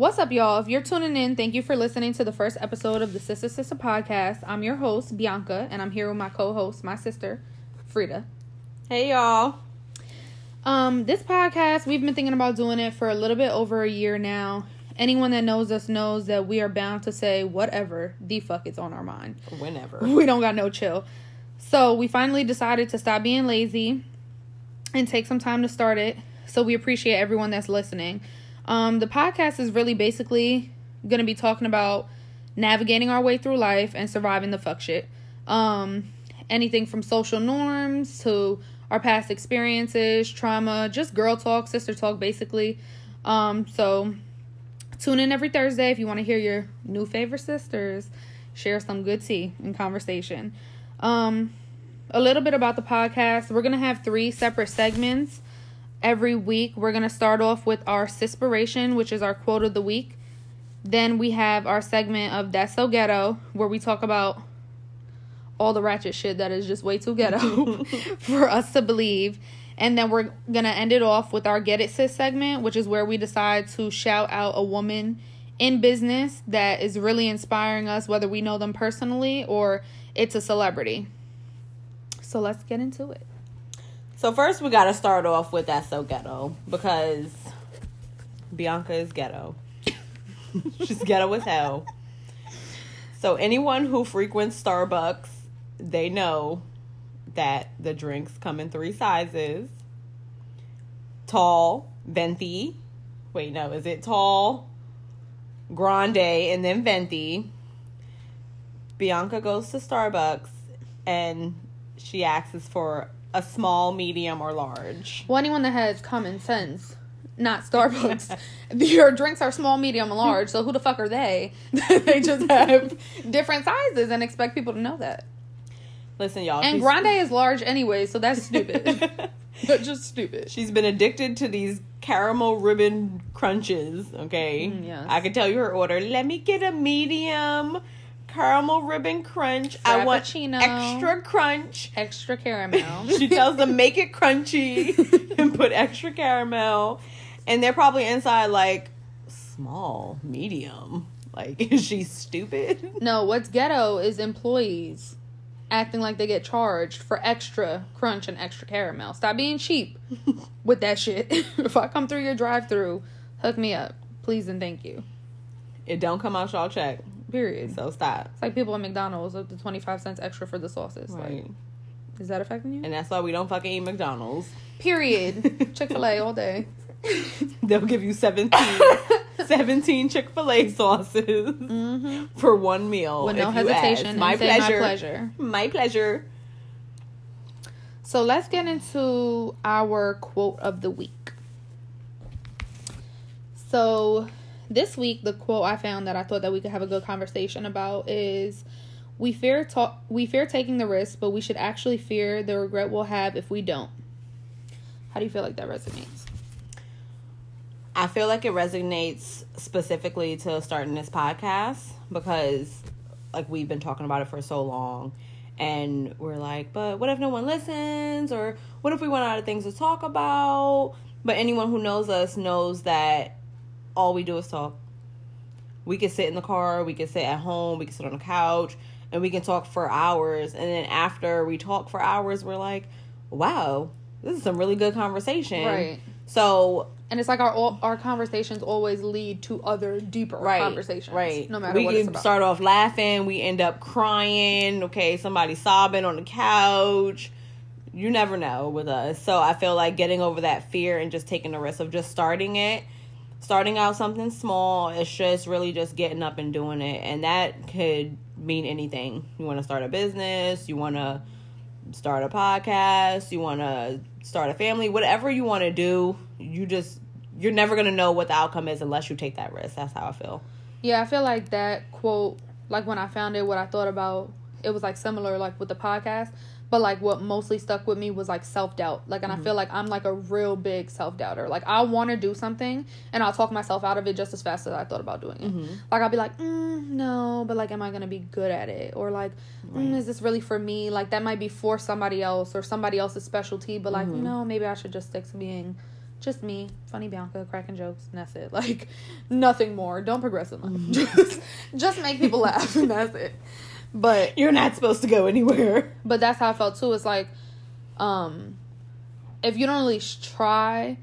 What's up, y'all? If you're tuning in, thank you for listening to the first episode of the Sister Sister podcast. I'm your host, Bianca, and I'm here with my co host, my sister, Frida. Hey, y'all. Um, this podcast, we've been thinking about doing it for a little bit over a year now. Anyone that knows us knows that we are bound to say whatever the fuck is on our mind. Whenever. We don't got no chill. So we finally decided to stop being lazy and take some time to start it. So we appreciate everyone that's listening. Um, the podcast is really basically gonna be talking about navigating our way through life and surviving the fuck shit. Um, anything from social norms to our past experiences, trauma, just girl talk, sister talk, basically. Um, so tune in every Thursday if you want to hear your new favorite sisters share some good tea and conversation. Um, a little bit about the podcast. We're gonna have three separate segments every week. We're gonna start off with our Sispiration, which is our quote of the week. Then we have our segment of That's So Ghetto, where we talk about all the ratchet shit that is just way too ghetto for us to believe. And then we're gonna end it off with our Get It Sis segment, which is where we decide to shout out a woman in business that is really inspiring us, whether we know them personally or it's a celebrity. So let's get into it. So first, we got to start off with that's so ghetto because Bianca is ghetto. She's ghetto as hell. So anyone who frequents Starbucks, they know that the drinks come in three sizes: tall, venti. Wait, no, is it tall, grande, and then venti? Bianca goes to Starbucks and she asks for a small, medium, or large. Well, anyone that has common sense, not Starbucks, your drinks are small, medium, and large. So who the fuck are they? they just have different sizes and expect people to know that. Listen, y'all. And grande is large anyway, so that's stupid. that's just stupid. She's been addicted to these caramel ribbon crunches. Okay, Mm, yes. I can tell you her order. Let me get a medium caramel ribbon crunch. I want extra crunch. Extra caramel. she tells them make it crunchy and put extra caramel, and they're probably inside like small, medium. Like, is she stupid? No, what's ghetto is employees acting like they get charged for extra crunch and extra caramel. Stop being cheap with that shit. if I come through your drive through, hook me up. Please and thank you. It don't come out y'all check, Period. Mm-hmm. so stop. It's like people at McDonald's with the 25 cents extra for the sauces. Right. Like, is that affecting you? And that's why we don't fucking eat McDonald's. Period. Chick fil A all day. They'll give you 17, 17 Chick fil A sauces mm-hmm. for one meal. With no hesitation. My pleasure. My pleasure. My pleasure. So let's get into our quote of the week. So this week the quote I found that I thought that we could have a good conversation about is we fear ta- we fear taking the risk, but we should actually fear the regret we'll have if we don't. How do you feel like that resonates? I feel like it resonates specifically to starting this podcast because, like, we've been talking about it for so long. And we're like, but what if no one listens? Or what if we run out of things to talk about? But anyone who knows us knows that all we do is talk. We can sit in the car, we can sit at home, we can sit on the couch, and we can talk for hours. And then after we talk for hours, we're like, wow, this is some really good conversation. Right. So And it's like our our conversations always lead to other deeper right, conversations. Right. No matter we what can start off laughing, we end up crying. Okay, somebody sobbing on the couch. You never know with us. So I feel like getting over that fear and just taking the risk of just starting it, starting out something small. It's just really just getting up and doing it, and that could mean anything. You want to start a business. You want to start a podcast. You want to start a family. Whatever you want to do, you just you're never gonna know what the outcome is unless you take that risk. That's how I feel. Yeah, I feel like that quote, like when I found it, what I thought about, it was like similar, like with the podcast. But like what mostly stuck with me was like self doubt. Like, and I feel like I'm like a real big self doubter. Like, I want to do something, and I'll talk myself out of it just as fast as I thought about doing it. Like, I'll be like, mm, no, but like, am I gonna be good at it? Or like, mm, is this really for me? Like, that might be for somebody else or somebody else's specialty. But like, no, maybe I should just stick to being just me, funny Bianca, cracking jokes, and that's it. Like nothing more. Don't progress in life. Mm-hmm. Just just make people laugh, and that's it. But You're not supposed to go anywhere. but that's how I felt too. It's like, um, if you don't least try,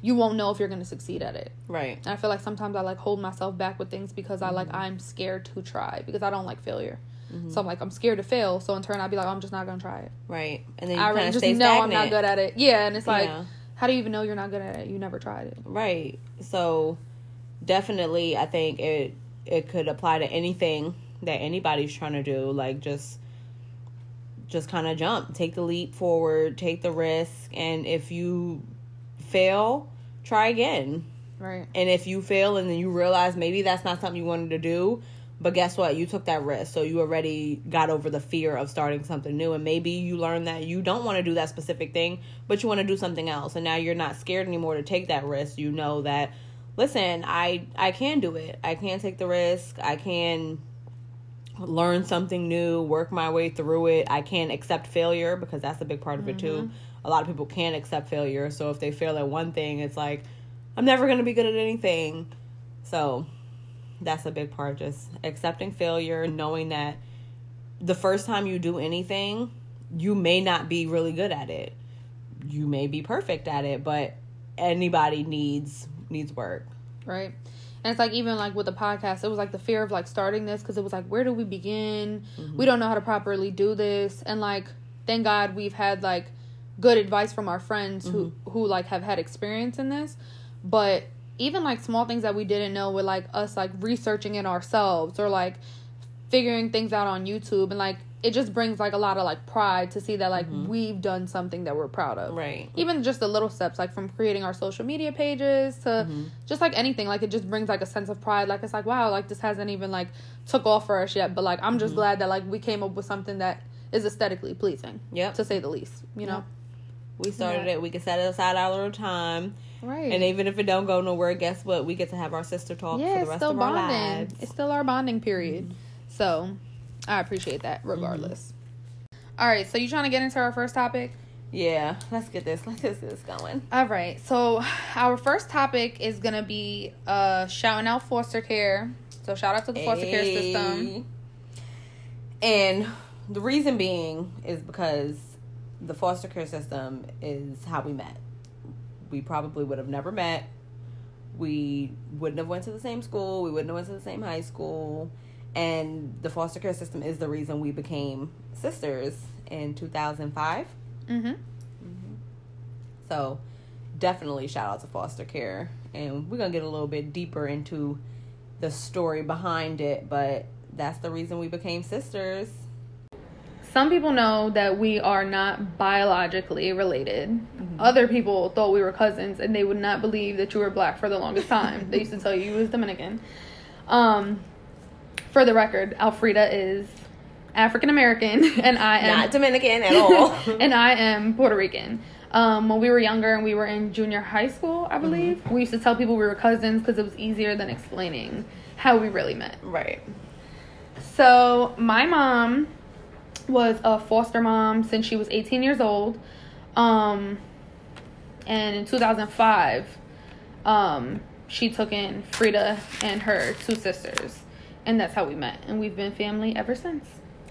you won't know if you're gonna succeed at it. Right. And I feel like sometimes I like hold myself back with things because I Mm-hmm. like I'm scared to try because I don't like failure. So I'm like I'm scared to fail. So in turn I'd be like I'm just not gonna try it. Right. And then you I really just know stagnant. I'm not good at it. Yeah, and it's like, Yeah. how do you even know you're not good at it? You never tried it. Right. So definitely I think it it could apply to anything that anybody's trying to do. Like just just kind of jump, take the leap forward, take the risk, and if you fail, try again. Right. And if you fail and then you realize maybe that's not something you wanted to do, but guess what? You took that risk. So you already got over the fear of starting something new. And maybe you learned that you don't want to do that specific thing, but you want to do something else. And now you're not scared anymore to take that risk. You know that, listen, I, I can do it. I can take the risk. I can learn something new, work my way through it. I can't accept failure because that's a big part of it too. Mm-hmm. A lot of people can't accept failure. So if they fail at one thing, it's like, I'm never going to be good at anything. So that's a big part just accepting failure, knowing that the first time you do anything, you may not be really good at it. You may be perfect at it, but anybody needs needs work. Right. And it's like even like with the podcast, it was like the fear of like starting this because it was like, where do we begin? Mm-hmm. We don't know how to properly do this, and like, thank God we've had like good advice from our friends who mm-hmm. who like have had experience in this, but even like small things that we didn't know with like us like researching it ourselves or like figuring things out on YouTube and like it just brings like a lot of like pride to see that like mm-hmm. we've done something that we're proud of Right. even just the little steps like from creating our social media pages to mm-hmm. just like anything like it just brings like a sense of pride like it's like wow like this hasn't even like took off for us yet but like i'm just mm-hmm. glad that like we came up with something that is aesthetically pleasing Yep. to say the least you know We started Yeah. it. We can set it aside our little time. right And even if it don't go nowhere, guess what? We get to have our sister talk yeah for the it's rest still of our bonding lives. it's still our bonding period so i appreciate that regardless all right so you trying to get into our first topic Yeah, let's get this. Let's get this going. All right. So our first topic is gonna be uh shouting out foster care. So shout out to the foster care system. And the reason being is because the foster care system is how we met. We probably would have never met. We wouldn't have went to the same school. We wouldn't have went to the same high school. And the foster care system is the reason we became sisters in 2005. Mm-hmm. So definitely shout out to foster care. And we're going to get a little bit deeper into the story behind it, but that's the reason we became sisters. Some people know that we are not biologically related. Other people thought we were cousins, and they would not believe that you were black for the longest time. they used to tell you you was Dominican. Um, for the record, Alfreda is African American, and I am Not Dominican at all. and I am Puerto Rican. Um, when we were younger and we were in junior high school, I believe, we used to tell people we were cousins because it was easier than explaining how we really met. right. So, my mom was a foster mom since she was 18 years old. Um, and in 2005, um, she took in Frida and her two sisters. And that's how we met. And we've been family ever since.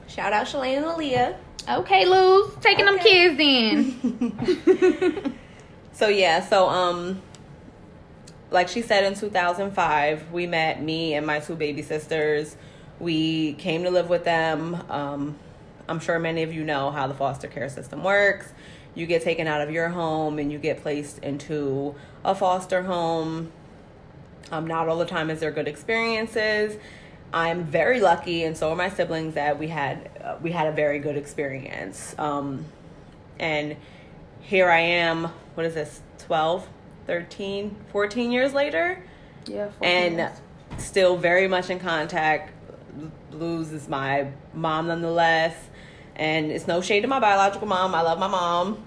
Shout out Shalane and Aaliyah. Okay, Luz, taking them kids in. So yeah, so um like she said in 2005, we met me and my two baby sisters. We came to live with them. Um I'm sure many of you know how the foster care system works. You get taken out of your home and you get placed into a foster home. Um, not all the time is there good experiences. I'm very lucky, and so are my siblings that we had uh, we had a very good experience. Um, and here I am. What is this? 12, 13, 14 years later, yeah, 14 and years. still very much in contact. Luz is my mom nonetheless, and it's no shade to my biological mom. I love my mom.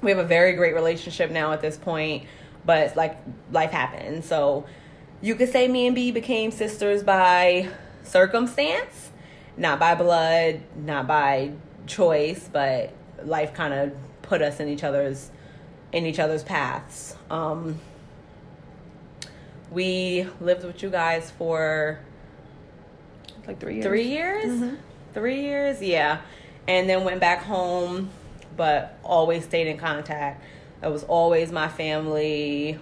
We have a very great relationship now at this point, but like life happens. So you could say me and B became sisters by circumstance, not by blood, not by choice, but life kind of put us in each other's in each other's paths. Um, we lived with you guys for like three years. three years. Three years, yeah, and then went back home, but always stayed in contact. That was always my family,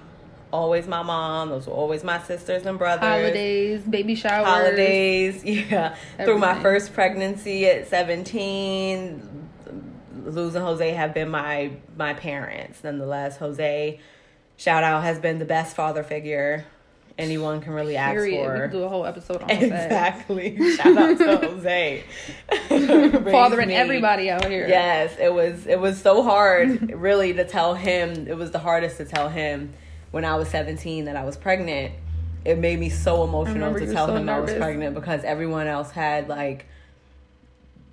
always my mom. Those were always my sisters and brothers. Holidays, baby showers. holidays yeah through my first pregnancy at 17 luz and jose have been my my parents nonetheless jose shout out has been the best father figure anyone can really ask Period. We for could do a whole episode on that. exactly shout out to jose Fathering me. everybody out here. Yes, it was it was so hard really to tell him. It was the hardest to tell him when I was 17 that I was pregnant. It made me so emotional to tell so him I was pregnant because everyone else had like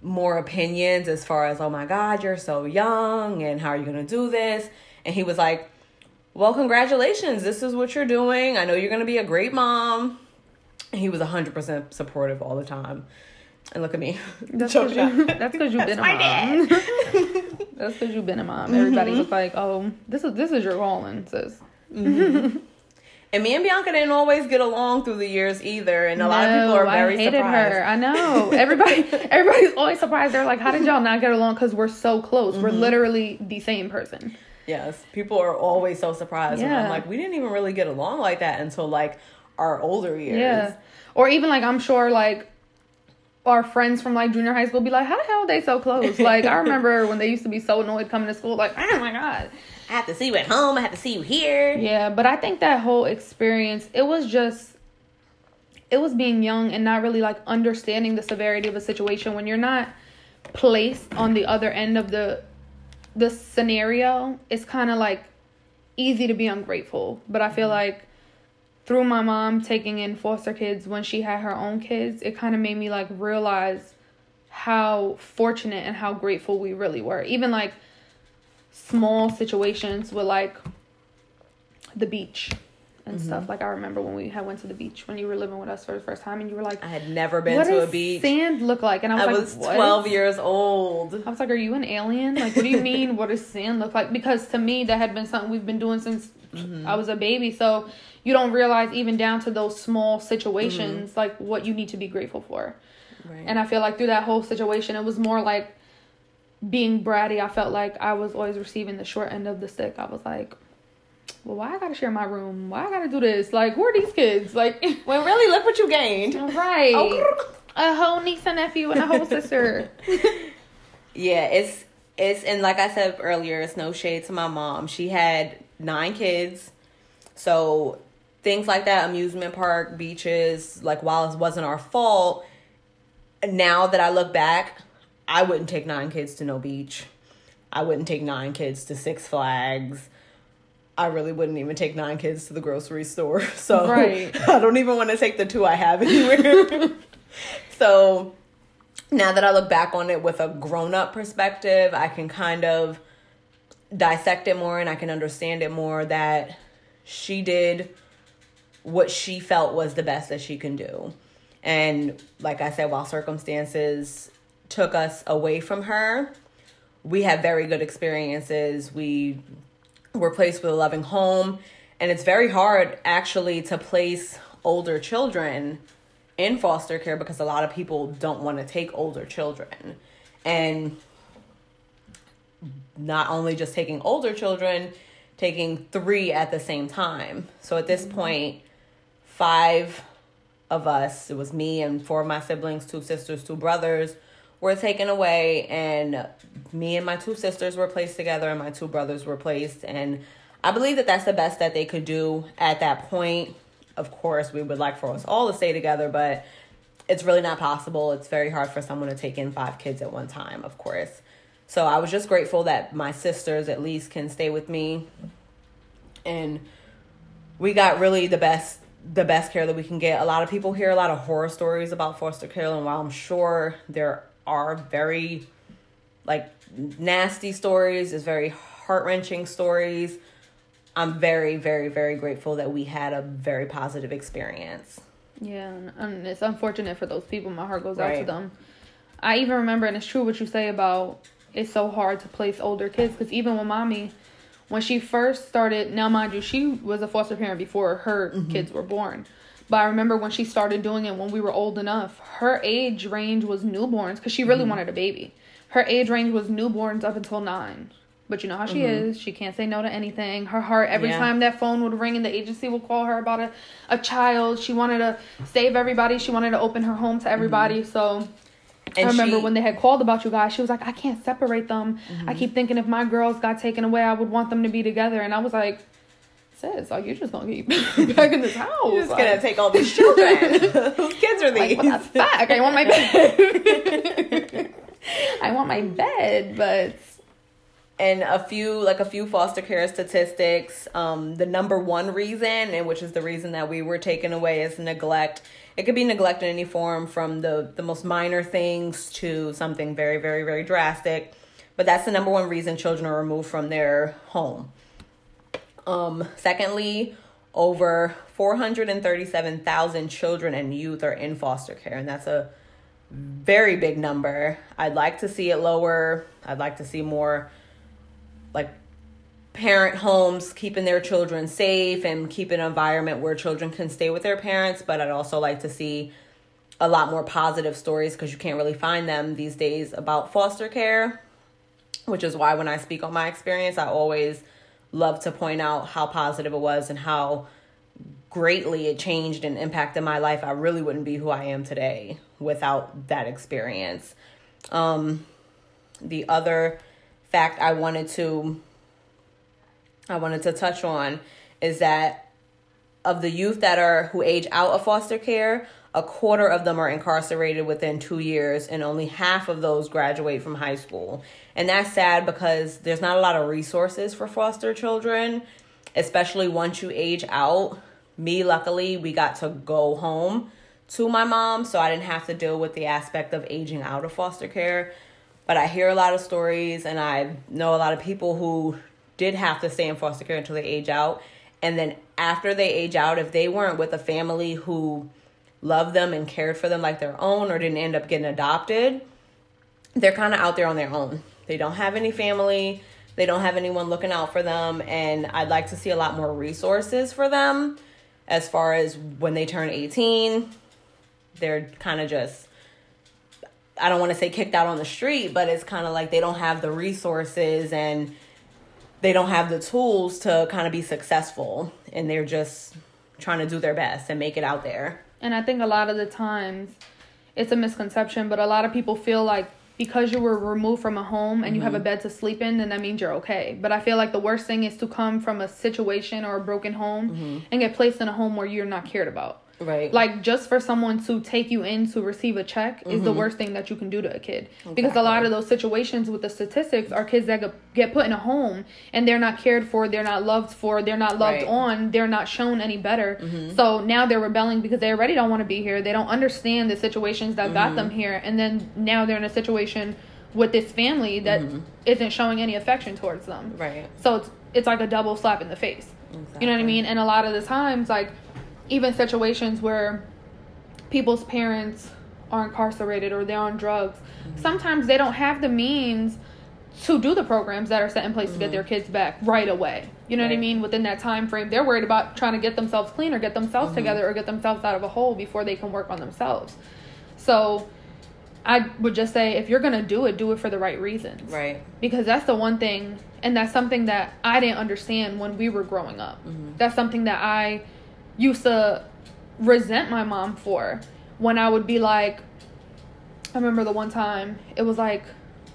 more opinions as far as oh my god, you're so young and how are you going to do this? And he was like, "Well, congratulations. This is what you're doing. I know you're going to be a great mom." And he was 100% supportive all the time. And look at me. That's because you, up. that's 'cause you've been a my mom. dad. that's because you've been a mom. Everybody Mm-hmm. was like, "Oh, this is this is your calling, sis." And me and Bianca didn't always get along through the years either, and a lot of people are very I hated surprised. her. I know. Everybody, everybody's always surprised. They're like, "How did y'all not get along?" Because we're so close. We're Mm-hmm. literally the same person. Yes, people are always so surprised. And I'm Yeah. like, we didn't even really get along like that until like our older years. Yeah. Or even like I'm sure like our friends from like junior high school be like, how the hell are they so close? Like I remember when they used to be so annoyed coming to school, like, oh my god. I have to see you at home. I have to see you here. Yeah, but I think that whole experience, it was just it was being young and not really like understanding the severity of a situation when you're not placed on the other end of the the scenario, it's kind of like easy to be ungrateful. But I feel mm-hmm. like through my mom taking in foster kids when she had her own kids, it kind of made me like realize how fortunate and how grateful we really were. Even like small situations with like the beach and mm-hmm. stuff. Like I remember when we had went to the beach when you were living with us for the first time and you were like, I had never been to a does beach. sand look like?" And I was I like, was "What?" 12 years old. I was like, "Are you an alien? Like, what do you mean? what does sand look like?" Because to me, that had been something we've been doing since mm-hmm. I was a baby. So you don't realize even down to those small situations, mm-hmm. like what you need to be grateful for. Right. And I feel like through that whole situation, it was more like being bratty. I felt like I was always receiving the short end of the stick. I was like, well, why I gotta share my room? Why I gotta do this? Like, who are these kids? Like, well, really, look what you gained. right. Oh. A whole niece and nephew and a whole sister. Yeah, it's it's and like I said earlier, it's no shade to my mom. She had nine kids, so things like that, amusement park, beaches. Like while it wasn't our fault, now that I look back, I wouldn't take nine kids to no beach. I wouldn't take nine kids to Six Flags. I really wouldn't even take nine kids to the grocery store. So Right. I don't even want to take the two I have anywhere. so now that I look back on it with a grown up perspective, I can kind of dissect it more and I can understand it more that she did what she felt was the best that she can do. And like I said, while circumstances took us away from her, we had very good experiences. We were placed with a loving home. And it's very hard actually to place older children in foster care because a lot of people don't want to take older children. And not only just taking older children, taking three at the same time. So at this mm-hmm. point, five of us, it was me and four of my siblings, two sisters, two brothers, were taken away, and me and my two sisters were placed together, and my two brothers were placed. And I believe that that's the best that they could do at that point. Of course, we would like for us all to stay together, but it's really not possible. It's very hard for someone to take in five kids at one time, of course. So I was just grateful that my sisters at least can stay with me. And we got really the best the best care that we can get. A lot of people hear a lot of horror stories about foster care and while I'm sure there are very like nasty stories, is very heart-wrenching stories. I'm very very very grateful that we had a very positive experience. Yeah, and, it's unfortunate for those people. My heart goes out to them. I even remember, and it's true what you say about it's so hard to place older kids because even with mommy, when she first started, now mind you, she was a foster parent before her Mm-hmm. kids were born. But I remember when she started doing it when we were old enough, her age range was newborns because she really Mm-hmm. wanted a baby. Her age range was newborns up until nine. But you know how she is. She can't say no to anything. Her heart, every Mm-hmm. Yeah. time that phone would ring and the agency would call her about a, a child, she wanted to save everybody. She wanted to open her home to everybody. So Mm-hmm. And I remember she- when they had called about you guys, she was like, I can't separate them. I keep thinking if my girls got taken away, I would want them to be together. And I was like, sis, like, you're just to keep back in this house. You're just like, gonna take all these children. Whose kids are these? like, what the fuck? I want my bed. I want my bed, but and a few like a few foster care statistics um the number one reason and which is the reason that we were taken away is neglect it could be neglect in any form from the the most minor things to something very very very drastic but that's the number one reason children are removed from their home um secondly over 437,000 children and youth are in foster care and that's a very big number. I'd like to see it lower. I'd like to see more like parent homes keeping their children safe and keep an environment where children can stay with their parents but i'd also like to see a lot more positive stories because you can't really find them these days about foster care which is why when i speak on my experience i always love to point out how positive it was and how greatly it changed and impacted my life i really wouldn't be who i am today without that experience. Um the other fact I wanted to I wanted to touch on is that of the youth that are who age out of foster care, a quarter of them are incarcerated within 2 years and only half of those graduate from high school. And that's sad because there's not a lot of resources for foster children, especially once you age out. Me luckily, we got to go home to my mom, so I didn't have to deal with the aspect of aging out of foster care but I hear a lot of stories and I know a lot of people who did have to stay in foster care until they age out. And then after they age out, if they weren't with a family who loved them and cared for them like their own or didn't end up getting adopted, they're kind of out there on their own. They don't have any family, they don't have anyone looking out for them. And I'd like to see a lot more resources for them as far as when they turn 18, they're kind of just I don't want to say kicked out on the street, but it's kind of like they don't have the resources and they don't have the tools to kind of be successful and they're just trying to do their best and make it out there. And I think a lot of the times it's a misconception, but a lot of people feel like because you were removed from a home and you have a mm-hmm. bed to sleep in, then that means you're okay. But I feel like the worst thing is to come from a situation or a broken home mm-hmm. and get placed in a home where you're not cared about. Right. Like just for someone to take you in to receive a check is the mm-hmm. worst thing that you can do to a kid. Because a lot of those situations with the statistics are kids that get- get put in a home and they're not cared for, they're not loved for, they're not loved Right. on, they're not shown any better. Mm-hmm. So now they're rebelling because they already don't want to be here. They don't understand the situations that got them mm-hmm. here and then now they're in a situation with this family that not showing any affection towards them. right. So it's it's like a double slap in the face. You know what I mean? And a lot of the times, like even situations where people's parents are incarcerated or they're on drugs, mm-hmm. sometimes they don't have the means to do the programs that are set in place to get their mm-hmm. kids back right away. You know what I mean? Within that time frame, they're worried about trying to get themselves clean or get themselves mm-hmm. together or get themselves out of a hole before they can work on themselves. So I would just say if you're gonna do it, do it for the right reasons Right. because that's the one thing and that's something that i didn't understand when we were growing up that's something that i used to resent my mom for when i would be like i remember the one time it was like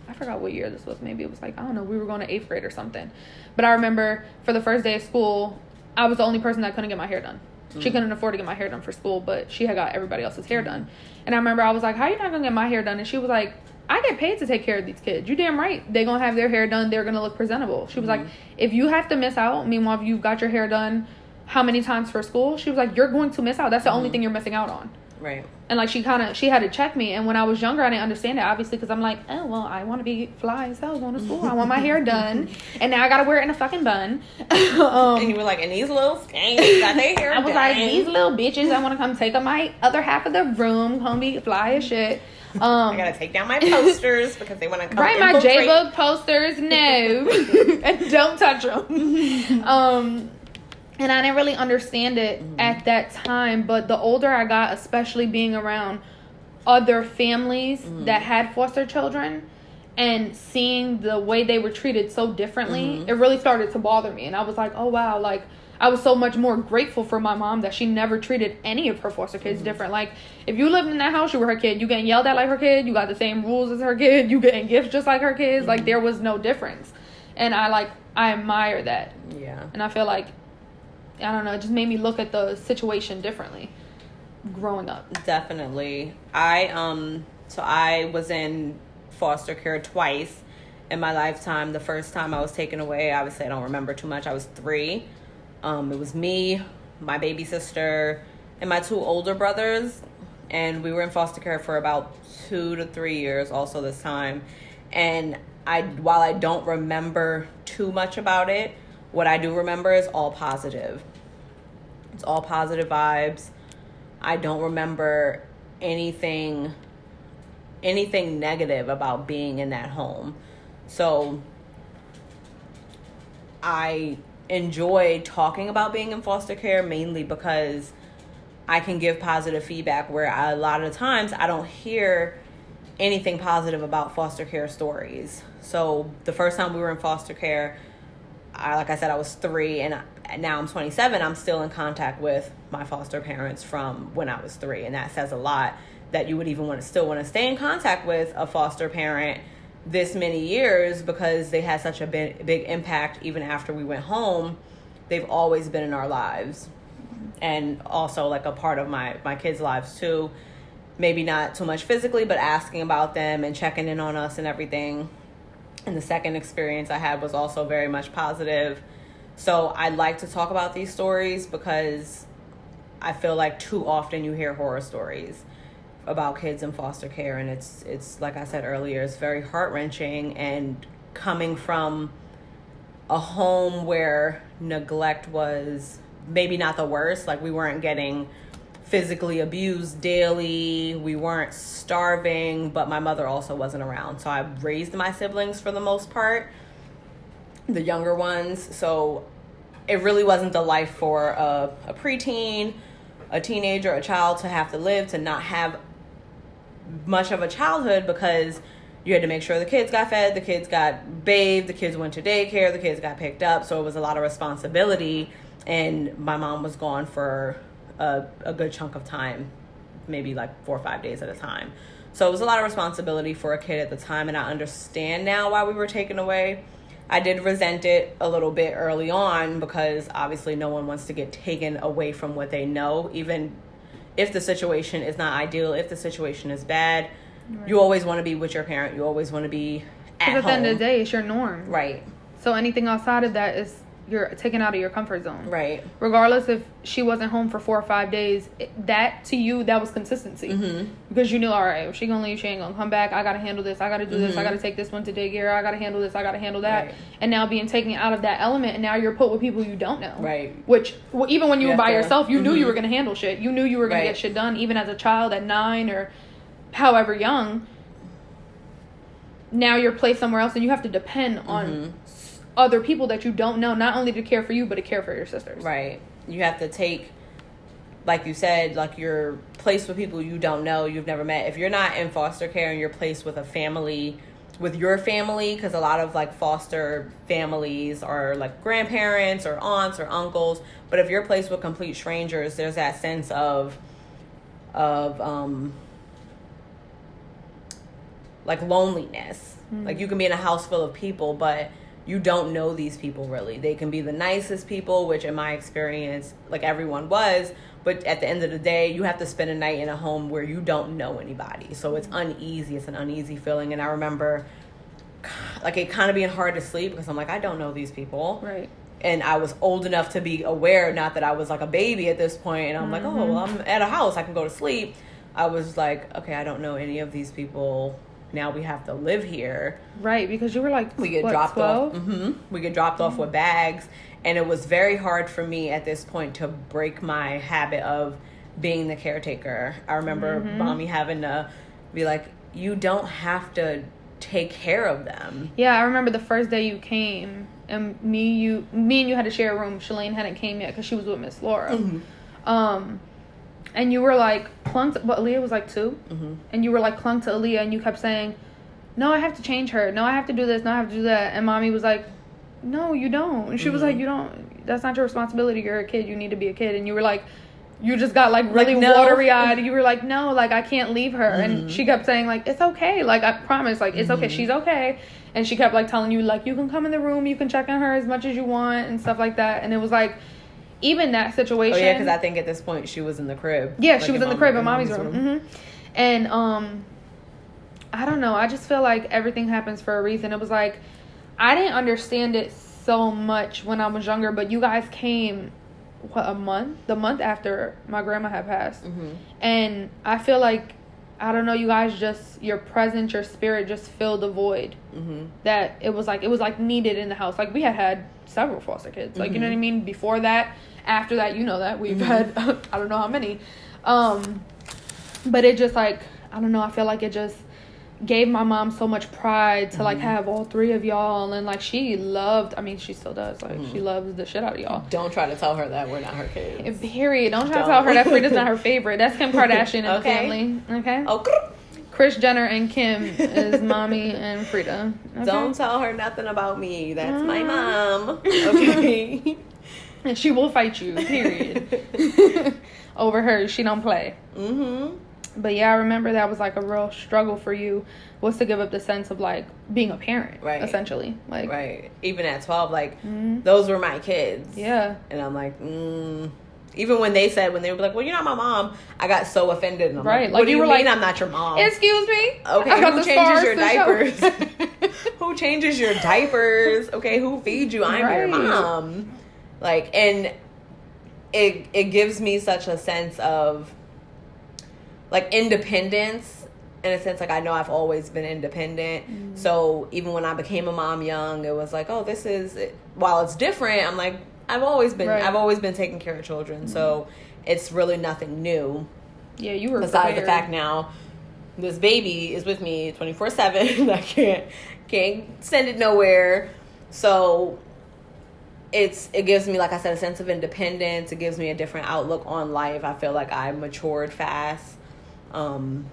i forgot what year this was maybe it was like i don't know we were going to eighth grade or something but i remember for the first day of school i was the only person that couldn't get my hair done she mm. couldn't afford to get my hair done for school but she had got everybody else's hair done and i remember i was like how you not gonna get my hair done and she was like I get paid to take care of these kids. You damn right. They're gonna have their hair done. They're gonna look presentable. She was like, mm. if you have to miss out, meanwhile if you've got your hair done, how many times for school? She was like, you're going to miss out. That's the only thing you're missing out on. Right. And like she kind of she had to check me. And when I was younger, I didn't understand it obviously because I'm like, oh well, I want to be fly as hell going to school. I want my hair done, and now I gotta wear it in a fucking bun. um, and you were like, and these little skanks got their hair I was done. like, these little bitches. I want to come take up my other half of the room, come be fly as shit. Um, I gotta take down my posters because they want to come. Write my. J book posters, no, and don't touch them. Um, and I didn't really understand it mm-hmm. at that time, but the older I got, especially being around other families mm-hmm. that had foster children and seeing the way they were treated so differently, mm-hmm. it really started to bother me. And I was like, oh wow, like I was so much more grateful for my mom that she never treated any of her foster kids different. Like if you lived in that house, you were her kid. You getting yelled at like her kid. You got the same rules as her kid. You getting gifts just like her kids. Like there was no difference. And I like I admire that. Yeah. And I feel like I don't know, it just made me look at the situation differently growing up. Definitely. I um so I was in foster care twice in my lifetime. The first time I was taken away, obviously I don't remember too much. I was 3. Um it was me, my baby sister, and my two older brothers and we were in foster care for about 2 to 3 years also this time. And I while I don't remember too much about it, what I do remember is all positive. It's all positive vibes. I don't remember anything anything negative about being in that home. So I enjoy talking about being in foster care mainly because I can give positive feedback where I, a lot of times I don't hear anything positive about foster care stories. So the first time we were in foster care, I, like I said, I was three, and I, now I'm 27. I'm still in contact with my foster parents from when I was three, and that says a lot that you would even want to still want to stay in contact with a foster parent this many years because they had such a big, big impact even after we went home. They've always been in our lives, and also like a part of my my kids' lives too. Maybe not too much physically, but asking about them and checking in on us and everything. And the second experience I had was also very much positive. So I like to talk about these stories because I feel like too often you hear horror stories about kids in foster care and it's it's like I said earlier, it's very heart-wrenching and coming from a home where neglect was maybe not the worst, like we weren't getting physically abused daily. We weren't starving, but my mother also wasn't around. So I raised my siblings for the most part, the younger ones. So it really wasn't the life for a, a preteen, a teenager, a child to have to live, to not have much of a childhood because you had to make sure the kids got fed, the kids got bathed, the kids went to daycare, the kids got picked up. So it was a lot of responsibility. And my mom was gone for a, a good chunk of time, maybe like four or five days at a time. So it was a lot of responsibility for a kid at the time, and I understand now why we were taken away. I did resent it a little bit early on because obviously no one wants to get taken away from what they know, even if the situation is not ideal, if the situation is bad. Right. You always want to be with your parent. You always want to be at at the end of the day, it's your norm. right, So anything outside of that is you're taken out of your comfort zone. right, Regardless if she wasn't home for four or five days, it, that to you that was consistency mm-hmm. because you knew all right, if she gonna leave, she ain't gonna come back. I gotta handle this. I gotta do this. I Mhm. gotta take this one to daycare. I gotta handle this. I gotta handle that. Right. And now being taken out of that element, and now you're put with people you don't know. right, Which well, even when you, were by yourself, you knew you Mhm. were gonna handle shit. You knew you were gonna Right. get shit done, even as a child at nine or however young. Now you're placed somewhere else, and you have to depend on Mhm. Other people that you don't know, not only to care for you, but to care for your sisters. right. You have to take, like you said, like you're placed with people you don't know, you've never met. If you're not in foster care and you're placed with a family, with your family, because a lot of like foster families are like grandparents or aunts or uncles. But if you're placed with complete strangers, there's that sense of, of um, like loneliness. Like you can be in a house full of people, but you don't know these people really. They can be the nicest people, which in my experience, like everyone was, but at the end of the day, you have to spend a night in a home where you don't know anybody. So it's uneasy. It's an uneasy feeling. And I remember like it kind of being hard to sleep because I'm like, I don't know these people Right. and I was old enough to be aware, not that I was like a baby at this point, and I'm like, oh, mm-hmm. well, I'm at a house, I can go to sleep. I was like, okay, I don't know any of these people. Now we have to live here. Right, because you were like We get what, dropped 12? off. hmm We get dropped off with bags, and it was very hard for me at this point to break my habit of being the caretaker. I remember Mm-hmm. mommy having to be like, "You don't have to take care of them." Yeah, I remember the first day you came, and me, you, me and you had to share a room. Shalane hadn't came yet because she was with Miss Laura. Um, and you were like clung to, but Aaliyah was like 2 Mhm. and you were like clung to Aaliyah, and you kept saying, "No, I have to change her. No, I have to do this. No, I have to do that." And mommy was like, "No, you don't." And she was Mhm. like, "You don't. That's not your responsibility. You're a kid. You need to be a kid." And you were like. You just got like really no. watery eyed. You were like, no, like I can't leave her. And Mhm. she kept saying like, it's okay. Like I promise, like it's okay. Mhm. She's okay. And she kept like telling you like, you can come in the room, you can check on her as much as you want and stuff like that. And it was like, even that situation. Oh yeah, because I think at this point she was in the crib. Yeah, Like, she was in the crib in mommy's room. hmm And um, I don't know. I just feel like everything happens for a reason. It was like I didn't understand it so much when I was younger, but you guys came what a month, the month after my grandma had passed, Mhm. and I feel like I don't know. You guys just your presence, your spirit just filled the void Mhm. that it was like it was like needed in the house. Like we had had several foster kids. Like you know what I mean. Before that, after that, you know that we've had I don't know how many. Um, but it just like I don't know. I feel like it just gave my mom so much pride to like have all three of y'all and like she loved. I mean, she still does. Like she loves the shit out of y'all. Don't try to tell her that we're not her kids. Period. Don't try to Don't. tell her that Frida's not her favorite. That's Kim Kardashian the Okay. family. Okay. Oh, Kris Jenner and Kim is mommy and Frida. Okay? don't tell her nothing about me. That's my Mhm. mom. Okay. And she will fight you, period. Over her, she don't play. mhm. But yeah, I remember that was like a real struggle for you was to give up the sense of like being a parent, Right. Essentially, like Right. Even at 12, like, Mhm. those were my kids. yeah, And I'm like, mm. Even when they said, when they were like, well, you're not my mom, I got so offended. And I'm Right, like, like what do you you were mean like, I'm not your mom? excuse me. Okay, who changes your diapers? who changes your diapers? Okay, who feeds you? I'm your mom. Like, and it it gives me such a sense of like independence in a sense like I know I've always been independent. Mm. So even when I became a mom young, it was like, oh, this is while it's different, I'm like I've always been Right. Mm-hmm. I've always been taking care of children. So it's really nothing new yeah, you were besides the fact now this baby is with me 24/7 I can't can't send it nowhere so it's it gives me like I said a sense of independence it gives me a different outlook on life I feel like I matured fast um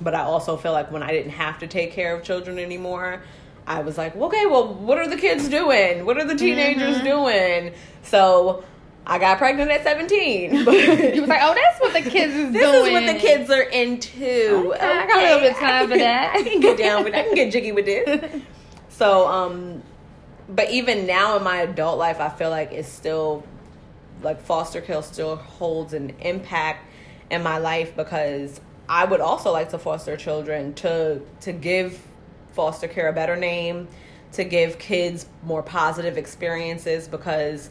but I also feel like when I didn't have to take care of children anymore I was like okay well what are the kids doing what are the teenagers Mhm. doing so I got pregnant at 17 but You was like, oh, that's what the kids is this doing. This is what the kids are into. Okay, I got a little bit of time for can- that. I can get down with. I can get jiggy with this. So, um, but even now in my adult life, I feel like it's still like foster care still holds an impact in my life because I would also like to foster children to to give foster care a better name, to give kids more positive experiences because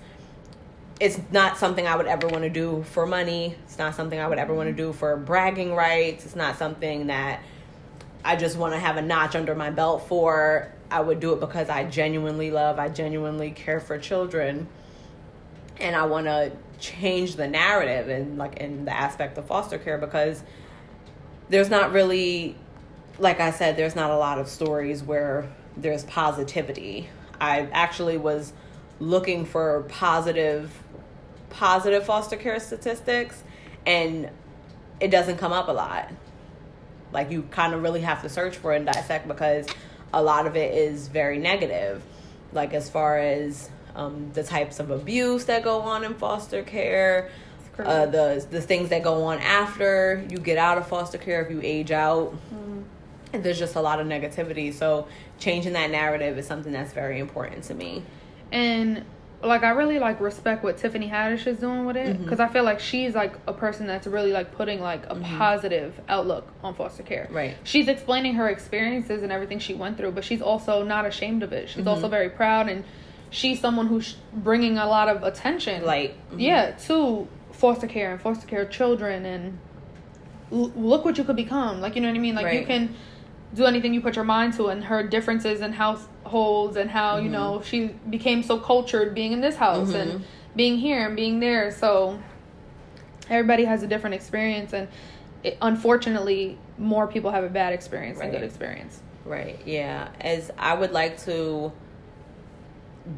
it's not something I would ever want to do for money. It's not something I would ever want to do for bragging rights. It's not something that I just want to have a notch under my belt for. I would do it because I genuinely love, I genuinely care for children. And I want to change the narrative and like in the aspect of foster care because there's not really like I said there's not a lot of stories where there's positivity. I actually was looking for positive positive foster care statistics and it doesn't come up a lot like you kind of really have to search for and dissect because a lot of it is very negative. Like as far as um, the types of abuse that go on in foster care uh, the the things that go on after you get out of foster care if you age out and there's just a lot of negativity. So changing that narrative is something that's very important to me. And like I really like respect what Tiffany Haddish is doing with it Mm-hmm. because I feel like she's like a person that's really like putting like a positive outlook on foster care. Right. She's explaining her experiences and everything she went through, but she's also not ashamed of it. She's Mm-hmm. also very proud and she's someone who's bringing a lot of attention Light. yeah to foster care and foster care children and l- look what you could become. Like you know what I mean? Like you can do anything you put your mind to and her differences in households and how, you Mm-hmm. know, she became so cultured being in this house Mhm. and being here and being there. So everybody has a different experience and it, unfortunately more people have a bad experience than good experience. Right. Yeah. As I would like to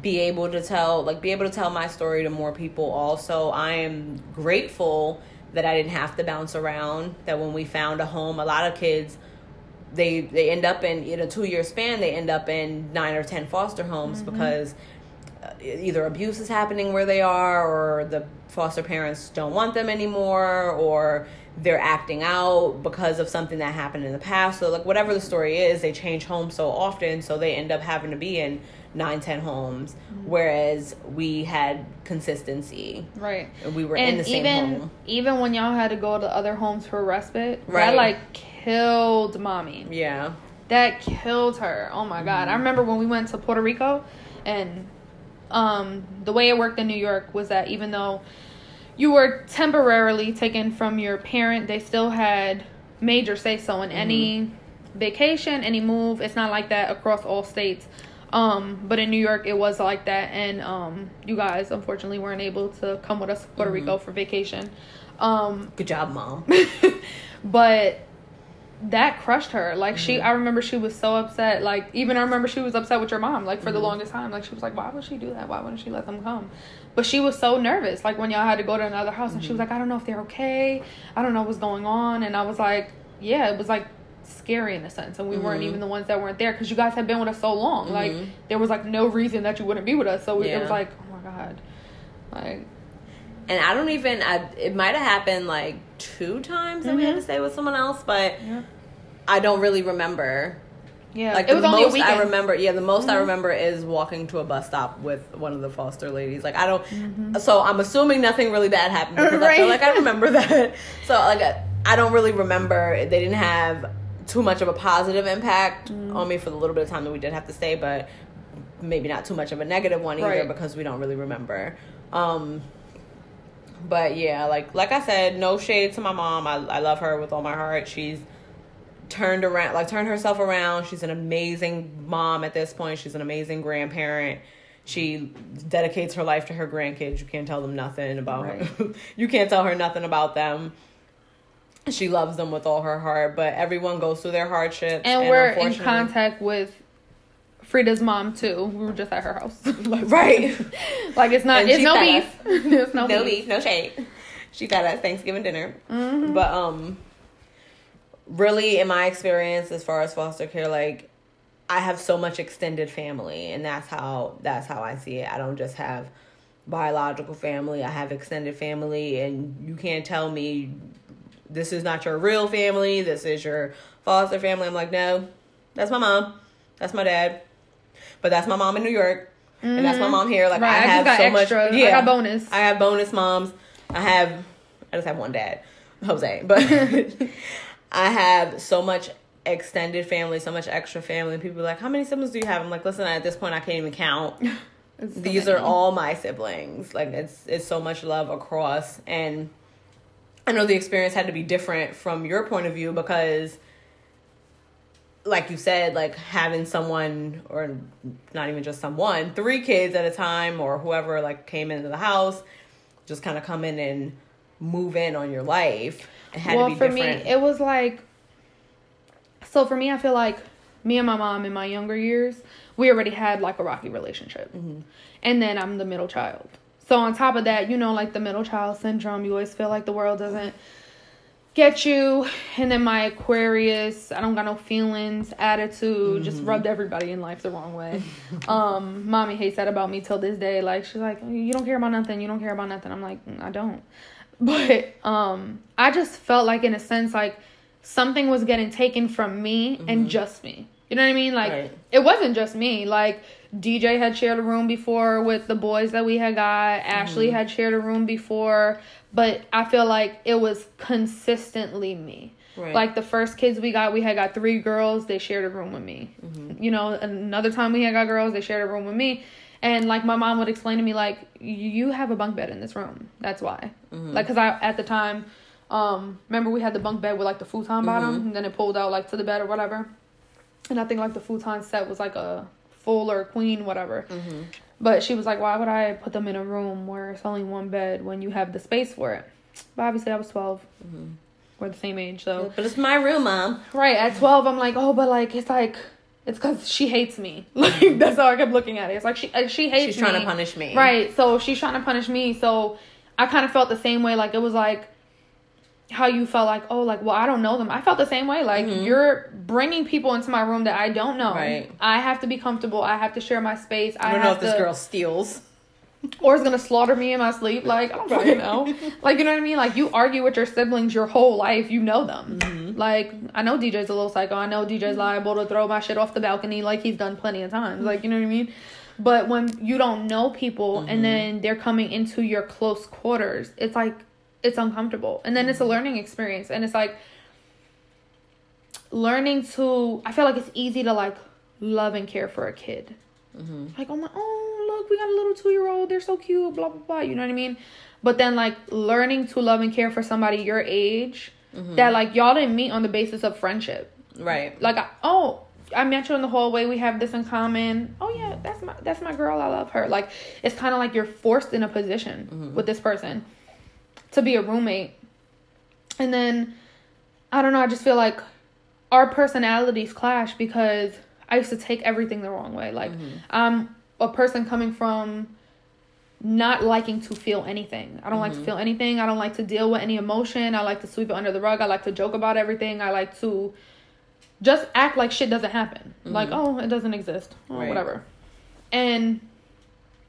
be able to tell like be able to tell my story to more people also. I am grateful that I didn't have to bounce around. That when we found a home, a lot of kids they they end up in in a 2 year span they end up in 9 or 10 foster homes because uh, either abuse is happening where they are or the foster parents don't want them anymore or they're acting out because of something that happened in the past. So like whatever the story is they change homes so often so they end up having to be in nine ten homes whereas we had consistency. Right. we were in and the same even home. even when y'all had to go to other homes for respite, Right. that like killed mommy. yeah That killed her. Oh my god. I Mm-hmm. remember when we went to Puerto Rico and um the way it worked in New York was that even though you were temporarily taken from your parent, they still had major say so in any Mm-hmm. vacation, any move. It's not like that across all states. Um, but in New York it was like that and um you guys unfortunately weren't able to come with us to Puerto Mm-hmm. Rico for vacation. Um good job mom but that crushed her. Like Mm-hmm. she, I remember she was so upset. Like even I remember she was upset with your mom. Like for the Mm-hmm. longest time, like she was like, "Why would she do that? Why wouldn't she let them come?" But she was so nervous. Like when y'all had to go to another house, and she Mm-hmm. was like, "I don't know if they're okay. I don't know what's going on." And I was like, "Yeah, it was like." scary in a sense and we weren't Mhm. even the ones that weren't there because you guys had been with us so long like Mhm. there was like no reason that you wouldn't be with us so it was like oh my god like and I don't even. I it might have happened like two times that we had to stay with someone else, but yeah I don't really remember. yeah Like it the was only a most I remember, yeah, the most I Mhm. remember is walking to a bus stop with one of the foster ladies. Like I don't. Mhm. So I'm assuming nothing really bad happened because I feel like I remember that. So like I, I don't really remember. They didn't have too much of a positive impact Mm. on me for the little bit of time that we did have to stay, but maybe not too much of a negative one either Right. because we don't really remember. Um, but yeah, like like I said, no shade to my mom. I I love her with all my heart. She's turned around like turned herself around. She's an amazing mom at this point. She's an amazing grandparent. She dedicates her life to her grandkids. You can't tell them nothing about her. You can't tell her nothing about them. She loves them with all her heart, but everyone goes through their hardships. and, we're in contact with Frida's mom too. We were just at her house. Right. like it's not. And It's no beef. it's no, no beef. beef, no shade. She got us Thanksgiving dinner. Mhm. But um really in my experience as far as foster care, like I have so much extended family and that's how that's how I see it. I don't just have biological family, I have extended family and you can't tell me this is not your real family, this is your foster family. I'm like, no, that's my mom. That's my dad. But that's my mom in New York. And that's my Mhm. mom here. Like Right, I I have so extra. much. I Yeah, got bonus. I have bonus moms. I have. I just have one dad, Jose. But I have so much extended family, so much extra family. And people are like, "How many siblings do you have?" I'm like, "Listen, at this point, I can't even count. So These are all my siblings. Like it's it's so much love across." And I know the experience had to be different from your point of view because like you said, like having someone or not even just someone, three kids at a time or whoever like came into the house, just kind of come in and move in on your life. It had well, to be for different. me, it was like. So for me, I feel like me and my mom in my younger years, we already had like a rocky relationship, Mm-hmm. and then I'm the middle child. So on top of that, you know, like the middle child syndrome, you always feel like the world doesn't get you. And then my Aquarius, I don't got no feelings, attitude, just Mm-hmm. rubbed everybody in life the wrong way. um, mommy hates that about me till this day. Like she's like, you don't care about nothing. You don't care about nothing. I'm like, "Mm, I don't. But um, I just felt like in a sense like something was getting taken from me and just me. You know what I mean? Like Right. it wasn't just me. Like DJ had shared a room before with the boys that we had got. Ashley had shared a room before, but I feel like it was consistently me. Right. Like the first kids we got, we had got three girls. They shared a room with me. Mm-hmm. You know, another time we had got girls, they shared a room with me. And like my mom would explain to me, like, you have a bunk bed in this room. That's why. Mm-hmm. Like, cause I at the time, Um, remember we had the bunk bed with like the futon mm-hmm. bottom, and then it pulled out like to the bed or whatever. And I think like the futon set was like a full or queen, whatever. But she was like, "Why would I put them in a room where it's only one bed when you have the space for it?" But obviously, I was 12 mm-hmm. We're the same age, so But it's my room, mom. right at twelve, I'm like, "Oh, but like it's like." It's because she hates me. Like that's how I kept looking at it. It's like she she hates me. She's trying to punish me. Right. So she's trying to punish me. So I kind of felt the same way. Like it was like how you felt like, oh, like, well, I don't know them. I felt the same way. Like you're bringing people into my room that I don't know. Mm-hmm. Right. I have to be comfortable. I have to share my space. I, I don't know if this girl steals. or is gonna slaughter me in my sleep. Like I don't fucking know. like you know what I mean? Like you argue with your siblings your whole life. You know them. Mm-hmm. Like I know DJ's a little psycho. I know DJ's liable to throw my shit off the balcony. Like he's done plenty of times. Like you know what I mean? But when you don't know people Mm-hmm. and then they're coming into your close quarters, it's like it's uncomfortable. And then it's a Mm-hmm. learning experience. And it's like learning to I feel like it's easy to like love and care for a kid. Mm-hmm. Like, oh my, oh look, we got a little two year old. They're so cute. Blah blah blah. You know what I mean? But then like learning to love and care for somebody your age Mm-hmm. that like y'all didn't meet on the basis of friendship. Right. Like, I, oh, I met you in the hallway. We have this in common. Oh yeah, that's my that's my girl. I love her. Like, it's kind of like you're forced in a position with this person to be a roommate, and then I don't know. I just feel like our personalities clash because I used to take everything the wrong way. Like, mm-hmm. I'm a person coming from not liking to feel anything. I don't like to mm-hmm. feel anything. I don't like to deal with any emotion. I like to sweep it under the rug. I like to joke about everything. I like to just act like shit doesn't happen. Like, mm-hmm. oh, it doesn't exist. Or Right. whatever. And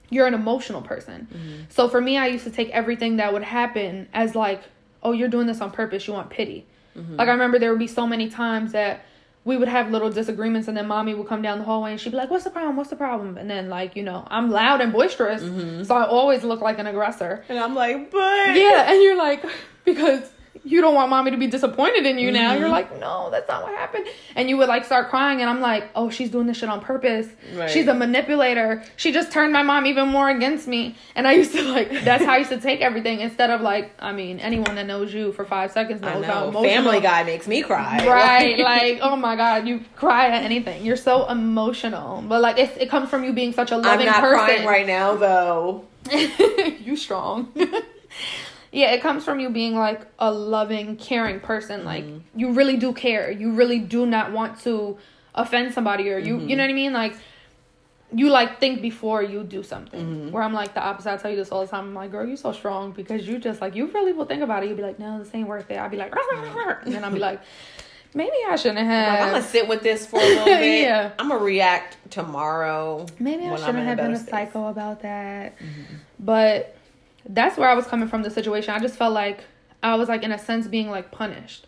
you're an emotional person. Mm-hmm. So for me, I used to take everything that would happen as like, oh, you're doing this on purpose. You want pity. Mm-hmm. Like I remember there would be so many times that we would have little disagreements and then mommy would come down the hallway and she'd be like, What's the problem? What's the problem? And then like, you know, I'm loud and boisterous. Mm-hmm. So I always look like an aggressor. And I'm like, but Yeah, and you're like, because you don't want mommy to be disappointed in you now. Mm-hmm. You're like, no, that's not what happened. And you would like start crying, and I'm like, oh, she's doing this shit on purpose. Right. She's a manipulator. She just turned my mom even more against me. And I used to like, that's how I used to take everything instead of like, I mean, anyone that knows you for five seconds knows how emotional. Family Guy makes me cry. Right, like oh my god, you cry at anything. You're so emotional, but like it, it comes from you being such a I'm loving not person. crying right now though. you strong. Yeah, it comes from you being like a loving, caring person. Like Mm-hmm. you really do care. You really do not want to offend somebody or you Mm-hmm. you know what I mean? Like you like think before you do something. Mm-hmm. Where I'm like the opposite. I tell you this all the time. I'm like, girl, you're so strong because you just like you really will think about it. You'll be like, no, this ain't worth it. I'll be like, and then I'll be like, maybe I shouldn't have. Like, I'm gonna sit with this for a little bit. Yeah. I'm gonna react tomorrow. Maybe I shouldn't have been a psycho about that. But that's where I was coming from the situation. I just felt like I was like in a sense being like punished.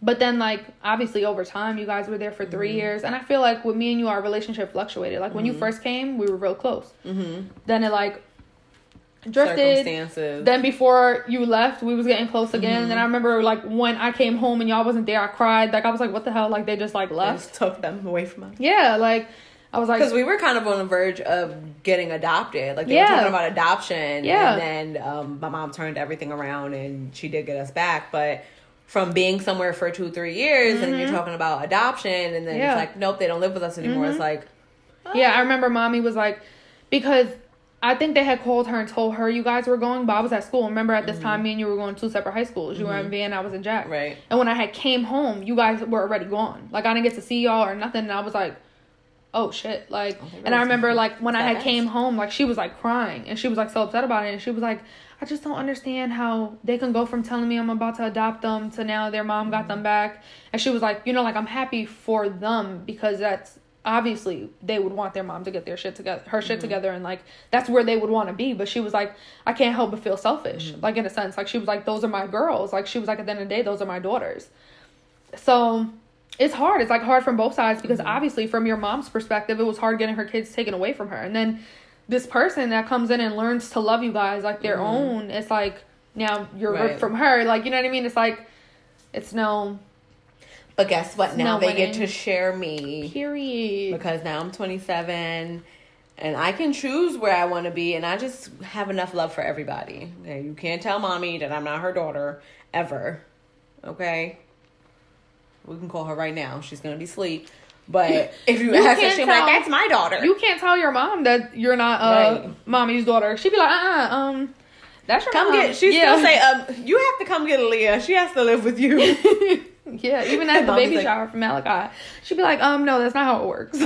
But then like obviously over time you guys were there for 3 Mm-hmm. years and I feel like with me and you our relationship fluctuated. Like when you first came, we were real close. Mm-hmm. Then it like drifted. Circumstances. Then before you left, we was getting close again. Mm-hmm. And I remember like when I came home and y'all wasn't there, I cried. Like I was like, what the hell? Like they just like left. just took them away from us. Yeah, like I was like, Because we were kind of on the verge of getting adopted. Like they Yeah. were talking about adoption. Yeah. And then um, my mom turned everything around and she did get us back. But from being somewhere for two, three years and you're talking about adoption and then Mm-hmm. Yeah. Mm-hmm. it's like, nope, they don't live with us anymore. It's like, Yeah, I remember mommy was like, because I think they had called her and told her you guys were going, but I was at school. Remember at this time, me and you were going to two separate high schools. You were in Van, and I was in Jack. Mm-hmm. Right. And when I had came home, you guys were already gone. Like I didn't get to see y'all or nothing. And I was like, oh shit. Like, and I remember like when I had came home, like she was like crying and she was like so upset about it. And she was like, I just don't understand how they can go from telling me I'm about to adopt them to now their mom got them back. And she was like, you know, like I'm happy for them because that's obviously they would want their mom to get their shit together, her shit together, and like that's where they would want to be. But she was like, I can't help but feel selfish, like in a sense. Like she was like, those are my girls. Like she was like, at the end of the day, those are my daughters. So it's hard. It's like hard from both sides because mm-hmm. obviously from your mom's perspective, it was hard getting her kids taken away from her. And then this person that comes in and learns to love you guys like their mm-hmm. own, it's like now you're ripped from her. Like you know what I mean? It's like it's no but guess what? Now no they get to share me period. because now I'm 27 and I can choose where I want to be and I just have enough love for everybody. And you can't tell mommy that I'm not her daughter ever. Okay. We can call her right now. She's gonna be asleep. But if you, You ask her, she'll be like, "That's my daughter." You can't tell your mom that you're not uh Right. mommy's daughter. She'd be like, uh, uh um, that's your come mom. get. She yeah. still say, "Um, you have to come get Aaliyah. She has to live with you." yeah, even at the baby like- shower for Malachi, she'd be like, um, no, that's not how it works.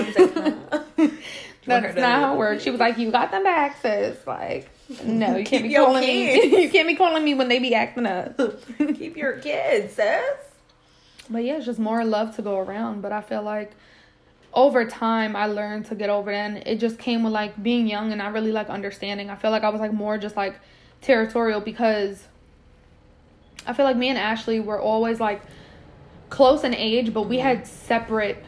That's not how it works. She was like, "You got them back, sis." Like, no, you can't be calling me. you can't be calling me when they be acting up. Keep your kids, sis. But yeah, it's just more love to go around. But I feel like over time, I learned to get over it, and it just came with like being young and not really like understanding. I feel like I was like more just like territorial because I feel like me and Ashley were always like close in age, but we had separate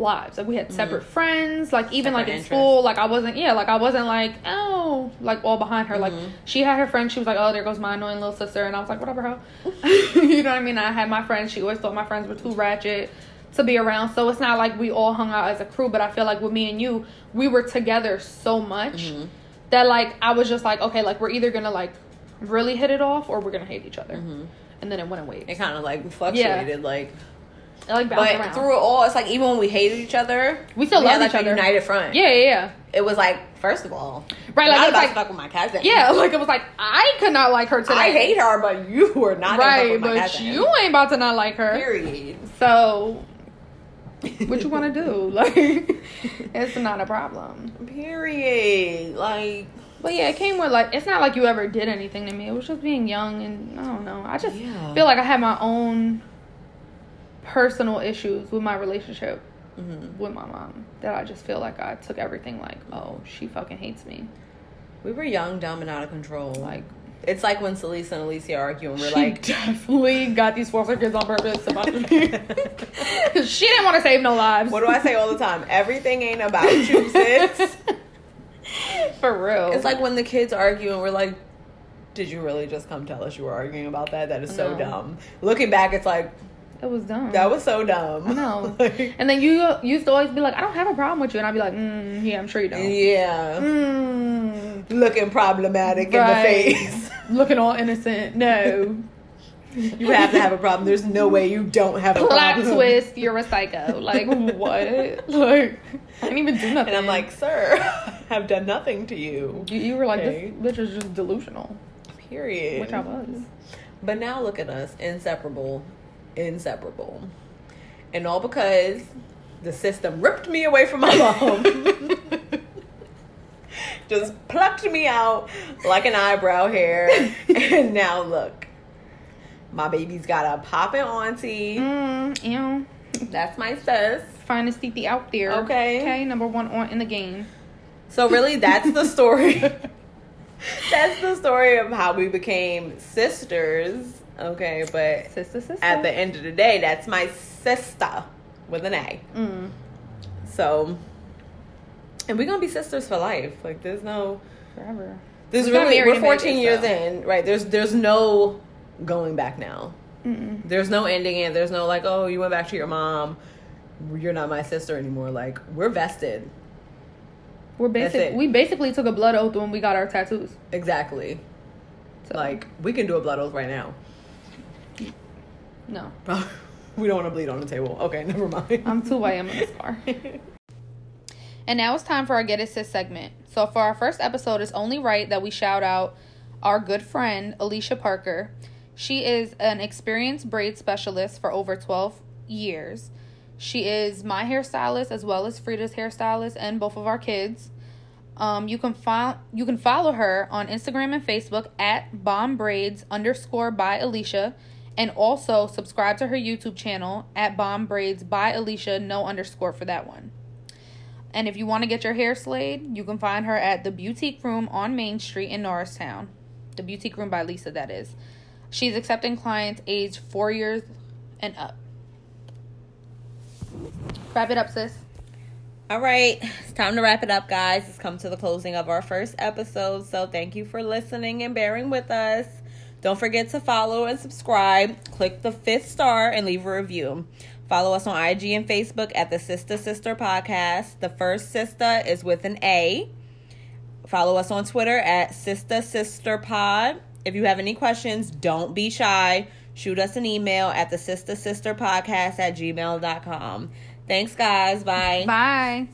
lives. Like we had separate mm. friends. Like even like in interests. school, like I wasn't yeah, like I wasn't like oh like all behind her. Like mm-hmm. she had her friend. She was like oh there goes my annoying little sister, and I was like whatever ho. you know what I mean? I had my friends. She always thought my friends were too ratchet to be around. So it's not like we all hung out as a crew. But I feel like with me and you, we were together so much mm-hmm. that like I was just like okay, like we're either gonna like really hit it off or we're gonna hate each other. Mm-hmm. And then it went away. It kind of like fluctuated, like. It, like bounced But around. through it all, it's like even when we hated each other, We still had, love like each a other. united front. yeah, yeah, yeah. It was like, first of all, Right, like, it's about like- to fuck with my cousin. Yeah, like it was like I could not like her today. I hate her, but you were not right, but you ain't about to not like her. Period. So, what you want to do? Like, it's not a problem. Period. Like, But yeah, it came with like it's not like you ever did anything to me. It was just being young and I don't know. I just Yeah. feel like I had my own personal issues with my relationship Mm-hmm. with my mom that I just feel like I took everything like, oh, she fucking hates me. we were young, dumb, and out of control. Like it's like when Celisa and Alicia argue, and we're she like, definitely got these foster kids on purpose she didn't want to save no lives. what do I say all the time? Everything ain't about you, sis. For real. It's like when the kids argue, and we're like, did you really just come tell us you were arguing about that? That is so No. dumb. Looking back, it's like, it was dumb. that was so dumb. Know. Like, and then you used to always be like, I don't have a problem with you, and I'd be like, mm, yeah, I'm sure you don't. yeah. Mm, Looking problematic Right. in the face. looking all innocent. No. You have to have a problem. There's no way you don't have a Plot problem. twist, you're a psycho. Like what? Like I didn't even do nothing. And I'm like, sir, I've done nothing to you. you, you were like, Okay. this bitch is just delusional, Period. which I was. But now look at us, inseparable, inseparable, and all because the system ripped me away from my mom. Just plucked me out like an eyebrow hair, and now look, my baby's got a poppin' auntie. Mm, ew. That's my sis. Finest titi out there. Okay. Okay, number one on in the game. So really, that's the story. that's the story of how we became sisters. Okay, but Sister, sister. at the end of the day, that's my sister with an A. Mm, So, and we're gonna be sisters for life. Like, there's no, forever. there's We got really we're 14 Vegas, years so. in, right? There's there's no going back now. Mm-mm. There's no ending it. There's no like, oh, you went back to your mom. You're not my sister anymore. Like, we're vested. We're That's basic. We basically took a blood oath when we got our tattoos. Exactly. So, Like, we can do a blood oath right now. No, we don't want to bleed on the table. Okay, never mind. I'm too white. I'm in this car. And now it's time for our Get It Sis segment. So for our first episode, it's only right that we shout out our good friend, Alicia Parker. She is an experienced braid specialist for over 12 years. She is my hairstylist as well as Frida's hairstylist and both of our kids. Um, you can find you can follow her on Instagram and Facebook at bomb braids underscore by Alicia, and also subscribe to her YouTube channel at bomb braids by Alicia no underscore for that one. And if you want to get your hair slayed, you can find her at the Boutique Room on Main Street in Norristown. The Boutique Room by Lisa, that is. She's accepting clients aged four years and up. Wrap it up, sis. All right, it's time to wrap it up, guys. It's come to the closing of our first episode. So thank you for listening and bearing with us. Don't forget to follow and subscribe. Click the fifth star and leave a review. Follow us on IG and Facebook at the Sister Sister Podcast. The first sister is with an A. Follow us on Twitter at Sister Sister Pod. If you have any questions, don't be shy. shoot us an email at the sister sister podcast at gmail.com. Thanks, guys. Bye. Bye.